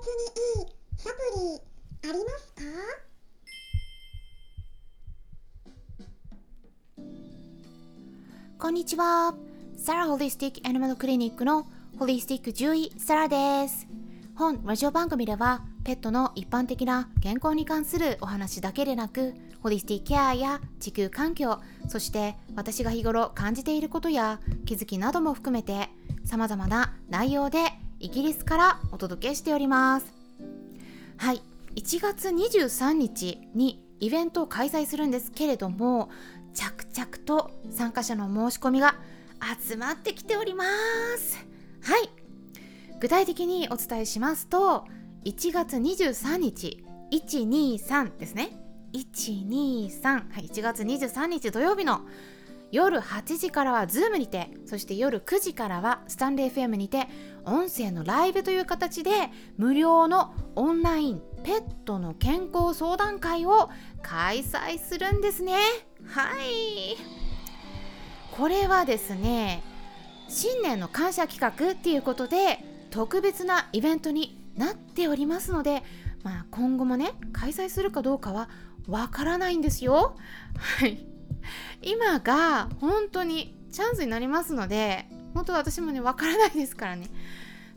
にいいサプリありますか？こんにちは。サラホリスティックアニマルクリニックのホリスティック獣医サラです。本ラジオ番組ではペットの一般的な健康に関するお話だけでなく、ホリスティックケアや地球環境、そして私が日頃感じていることや気づきなども含めて様々な内容でイギリスからお届けしております。はい、1月23日にイベントを開催するんですけれども着々と参加者の申し込みが集まってきております。はい。具体的にお伝えしますと1月23日123ですね。123はい。1月23日土曜日の夜8時からは Zoom にてそして夜9時からはスタンレー FM にて音声のライブという形で無料のオンラインペットの健康相談会を開催するんですね。はい。これはですね新年の感謝企画っていうことで特別なイベントになっておりますので、まあ、今後もね開催するかどうかはわからないんですよ。はい。今が本当にチャンスになりますので本当私もねわからないですからね。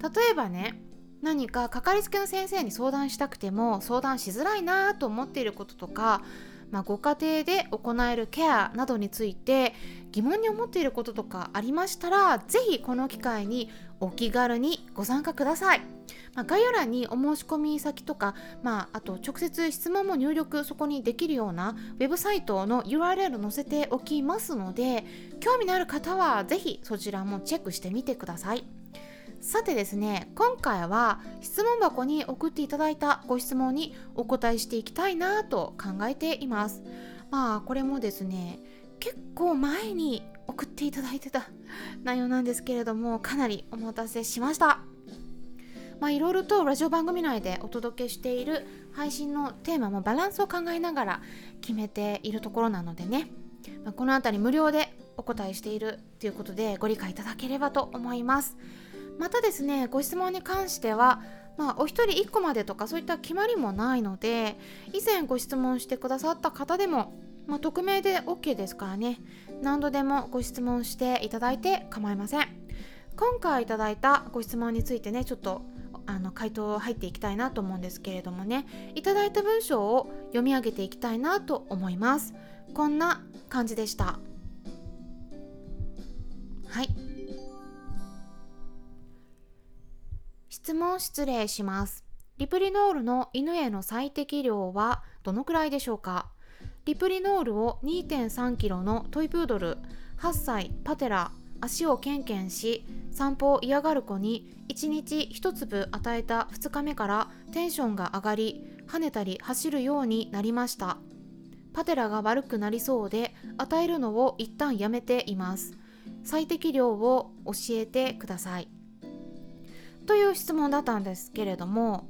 例えばね何かかかりつけの先生に相談したくても相談しづらいなと思っていることとか、まあ、ご家庭で行えるケアなどについて疑問に思っていることとかありましたら是非この機会にお気軽にご参加ください。まあ、概要欄にお申し込み先とか、まあ、あと直接質問も入力そこにできるようなウェブサイトの URL 載せておきますので興味のある方は是非そちらもチェックしてみてください。さてですね今回は質問箱に送っていただいたご質問にお答えしていきたいなと考えていますまあこれもですね結構前に送っていただいてた 内容なんですけれどもかなりお待たせしました。まあいろいろとラジオ番組内でお届けしている配信のテーマもバランスを考えながら決めているところなのでね、まあ、この辺り無料でお答えしているということでご理解いただければと思います。またですねご質問に関してはまあ、お一人1個までとかそういった決まりもないので以前ご質問してくださった方でも、まあ、匿名で OK ですからね。何度でもご質問していただいて構いません。今回いただいたご質問についてねちょっとあの回答入っていきたいなと思うんですけれどもね。いただいた文章を読み上げていきたいなと思います。こんな感じでした。はい。質問失礼します。リプリノールの犬への最適量はどのくらいでしょうか？リプリノールを 2.3kg のトイプードル8歳パテラ足をケンケンし散歩を嫌がる子に1日1粒与えた2日目からテンションが上がり跳ねたり走るようになりました。パテラが悪くなりそうで与えるのを一旦やめています。最適量を教えてください。という質問だったんですけれども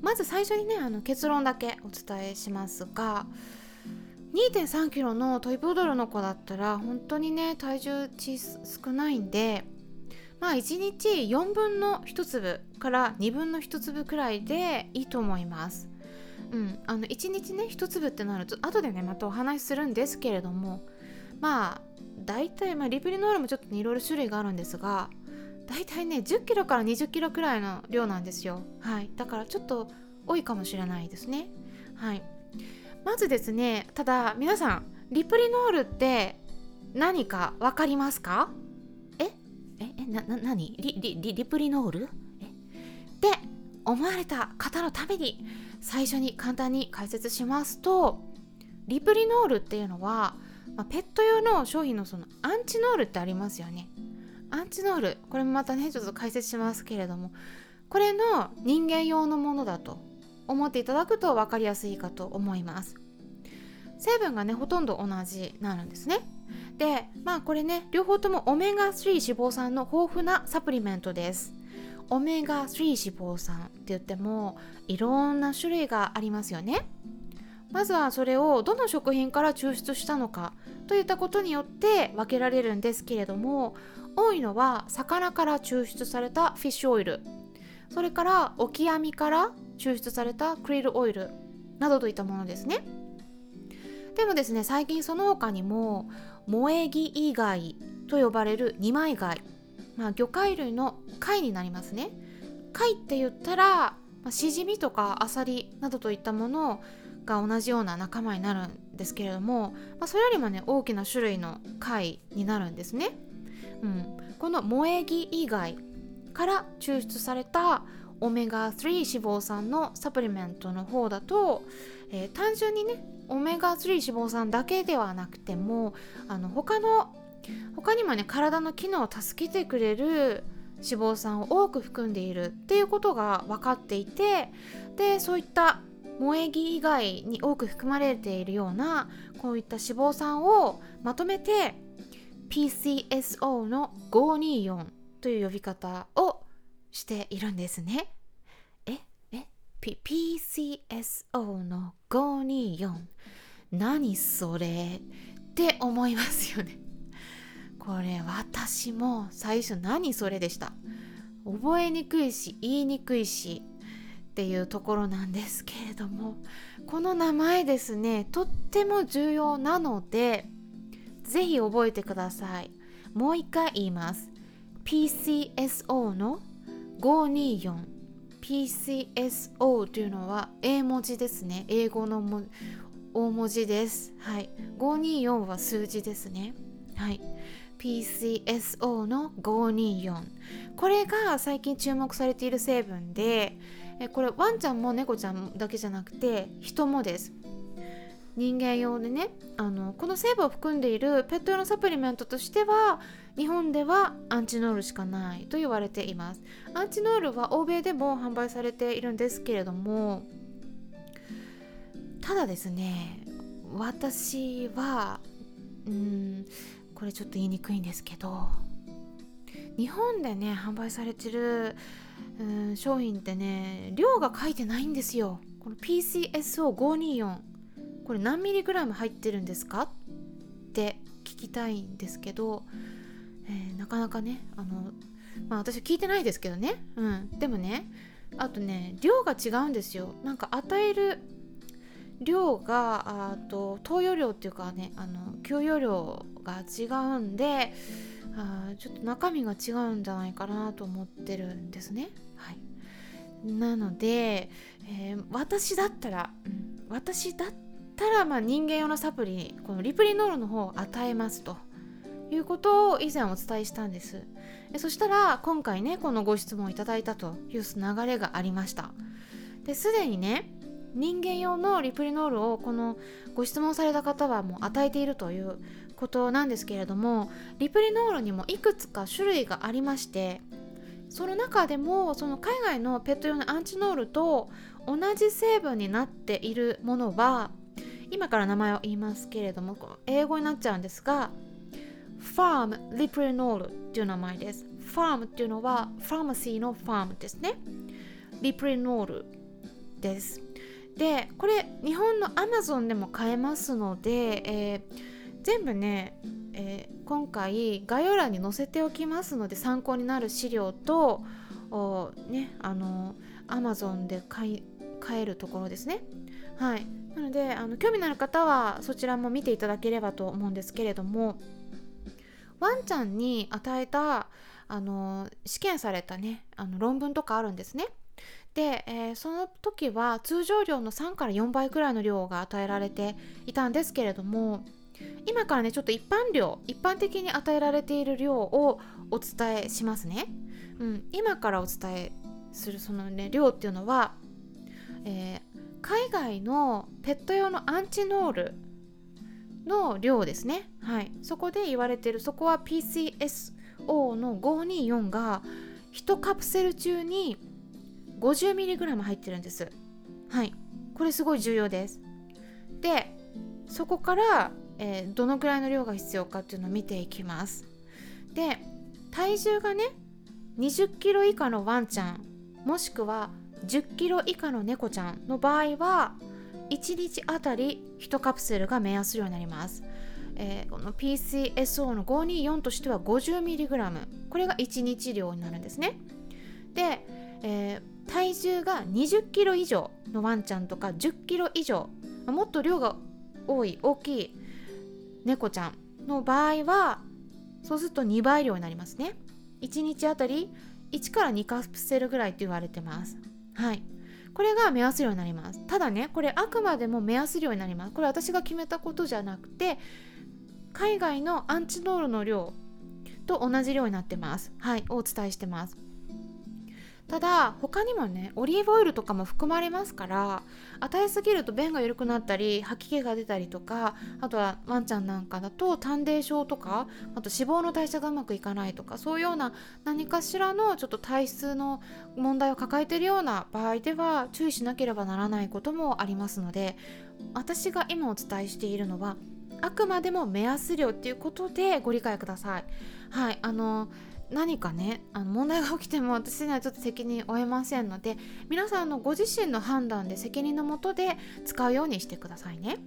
まず最初にねあの結論だけお伝えしますが 2.3kg のトイプードルの子だったら本当にね体重少ないんでまあ1日4分の1粒から2分の1粒くらいでいいと思います。うん、あの1日ね1粒ってなると後でねまたお話しするんですけれどもまあ大体、まあ、リプリノールもちょっとねいろいろ種類があるんですが大体ね10キロから20キロくらいの量なんですよ。はい。だからちょっと多いかもしれないですね。はい。まずですねただ皆さんリプリノールって何か分かりますか？え？え？え？なな何？リリリリプリノール？え？って思われた方のために最初に簡単に解説しますとリプリノールっていうのは、まあ、ペット用の商品のそのアンチノールってありますよね。アンチノールこれもまたねちょっと解説しますけれどもこれの人間用のものだと思っていただくと分かりやすいかと思います。成分がねほとんど同じなんですね。でまあこれね両方ともオメガ3脂肪酸の豊富なサプリメントです。オメガ3脂肪酸って言ってもいろんな種類がありますよね。まずはそれをどの食品から抽出したのかといったことによって分けられるんですけれども多いのは魚から抽出されたフィッシュオイル。それからオキアミから抽出されたクリルオイルなどといったものですね。でもですね最近その他にも萌え木以外と呼ばれる二枚貝、まあ、魚介類の貝になりますね。貝って言ったら、まあ、シジミとかアサリなどといったものが同じような仲間になるんですけれども、まあ、それよりもね大きな種類の貝になるんですね、うん、この萌え木以外から抽出されたオメガ3脂肪酸のサプリメントの方だと、えー、単純にねオメガ3脂肪酸だけではなくてもあの他の他にもね体の機能を助けてくれる脂肪酸を多く含んでいるっていうことが分かっていてでそういった萌え木以外に多く含まれているようなこういった脂肪酸をまとめて PCSO の524という呼び方をしているんですね。ええ ?PCSO の524何それって思いますよね。これ私も最初何それでした。覚えにくいし言いにくいしっていうところなんですけれどもこの名前ですねとっても重要なのでぜひ覚えてくださいもう一回言います PCSO の 524PCSO というのは英文字ですね。英語のも大文字です。はい。524は数字ですね。はい。PCSO の524これが最近注目されている成分でえこれワンちゃんも猫ちゃんだけじゃなくて人もです。人間用でねあのこの成分を含んでいるペット用のサプリメントとしては日本ではアンチノールしかないと言われています。アンチノールは欧米でも販売されているんですけれどもただですね私はうんこれちょっと言いにくいんですけど日本でね販売されてるうん商品ってね量が書いてないんですよ。この PCSO524 これ何ミリグラム入ってるんですか？って聞きたいんですけど、えー、なかなかねあのまあ私聞いてないですけどね。うん。でもねあとね量が違うんですよ。なんか与える量があと投与量っていうかねあの給与量が違うんであちょっと中身が違うんじゃないかなと思ってるんですね。はい、なので、えー、私だったら、私だったらまあ人間用のサプリこのリプリノールの方を与えますと。いうことを以前お伝えしたんです。でそしたら今回ねこのご質問いただいたという流れがありました。ですでにね人間用のリプリノールをこのご質問された方はもう与えているということなんですけれどもリプリノールにもいくつか種類がありましてその中でもその海外のペット用のアンチノールと同じ成分になっているものは今から名前を言いますけれども英語になっちゃうんですがファームリプリノールっていう名前です。ファームっていうのはファーマシーのファームですね。リプリノールです。でこれ日本のアマゾンでも買えますので、えー全部ね、えー、今回概要欄に載せておきますので参考になる資料とねあの Amazon で買買えるところですね。はい。なのであの興味のある方はそちらも見ていただければと思うんですけれどもワンちゃんに与えたあの試験されたねあの論文とかあるんですね。で、えー、その時は通常量の3から4倍くらいの量が与えられていたんですけれども今からねちょっと一般量一般的に与えられている量をお伝えしますね、うん、今からお伝えするそのね量っていうのは、えー、海外のペット用のアンチノールの量ですね。はい。そこで言われてるそこは PCSO の524が1カプセル中に 50mg 入ってるんです。はい。これすごい重要です。でそこからえー、どのくらいの量が必要かっていうのを見ていきます。で体重がね20キロ以下のワンちゃんもしくは10キロ以下の猫ちゃんの場合は1日あたり1カプセルが目安量になります、えー、この PCSO の524としては 50mg これが1日量になるんですね。で、えー体重が20キロ以上のワンちゃんとか10キロ以上もっと量が多い大きい猫ちゃんの場合はそうすると2倍量になりますね。1日あたり1から2カプセルぐらいって言われてます。はい。これが目安量になります。ただねこれあくまでも目安量になります。これ私が決めたことじゃなくて海外のアンチドールの量と同じ量になってます。はいお伝えしてます。ただ他にもねオリーブオイルとかも含まれますから与えすぎると便が緩くなったり吐き気が出たりとかあとはワンちゃんなんかだと胆泥症とかあと脂肪の代謝がうまくいかないとかそういうような何かしらのちょっと体質の問題を抱えているような場合では注意しなければならないこともありますので私が今お伝えしているのはあくまでも目安量っていうことでご理解ください。はいあの何かねあの問題が起きても私にはちょっと責任負えませんので皆さんのご自身の判断で責任のもとで使うようにしてくださいね。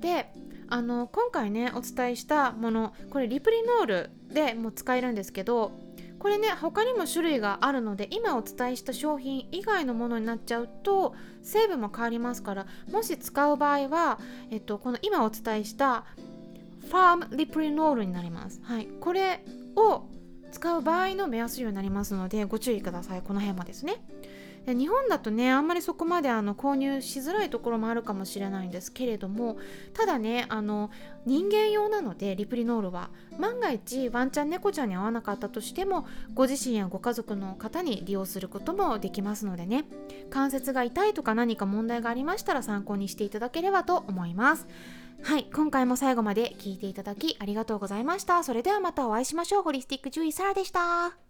であの今回ねお伝えしたものこれリプリノールでも使えるんですけどこれね他にも種類があるので今お伝えした商品以外のものになっちゃうと成分も変わりますからもし使う場合は、えっと、この今お伝えしたファームリプリノールになります。はい、これを使う場合の目安量になりますのでご注意ください。この辺もですね。で日本だとねあんまりそこまであの購入しづらいところもあるかもしれないんですけれどもただねあの人間用なのでリプリノールは万が一ワンちゃん猫ちゃんに合わなかったとしてもご自身やご家族の方に利用することもできますのでね。関節が痛いとか何か問題がありましたら参考にしていただければと思います。はい今回も最後まで聞いていただきありがとうございました。それではまたお会いしましょう。ホリスティック獣医サラでした。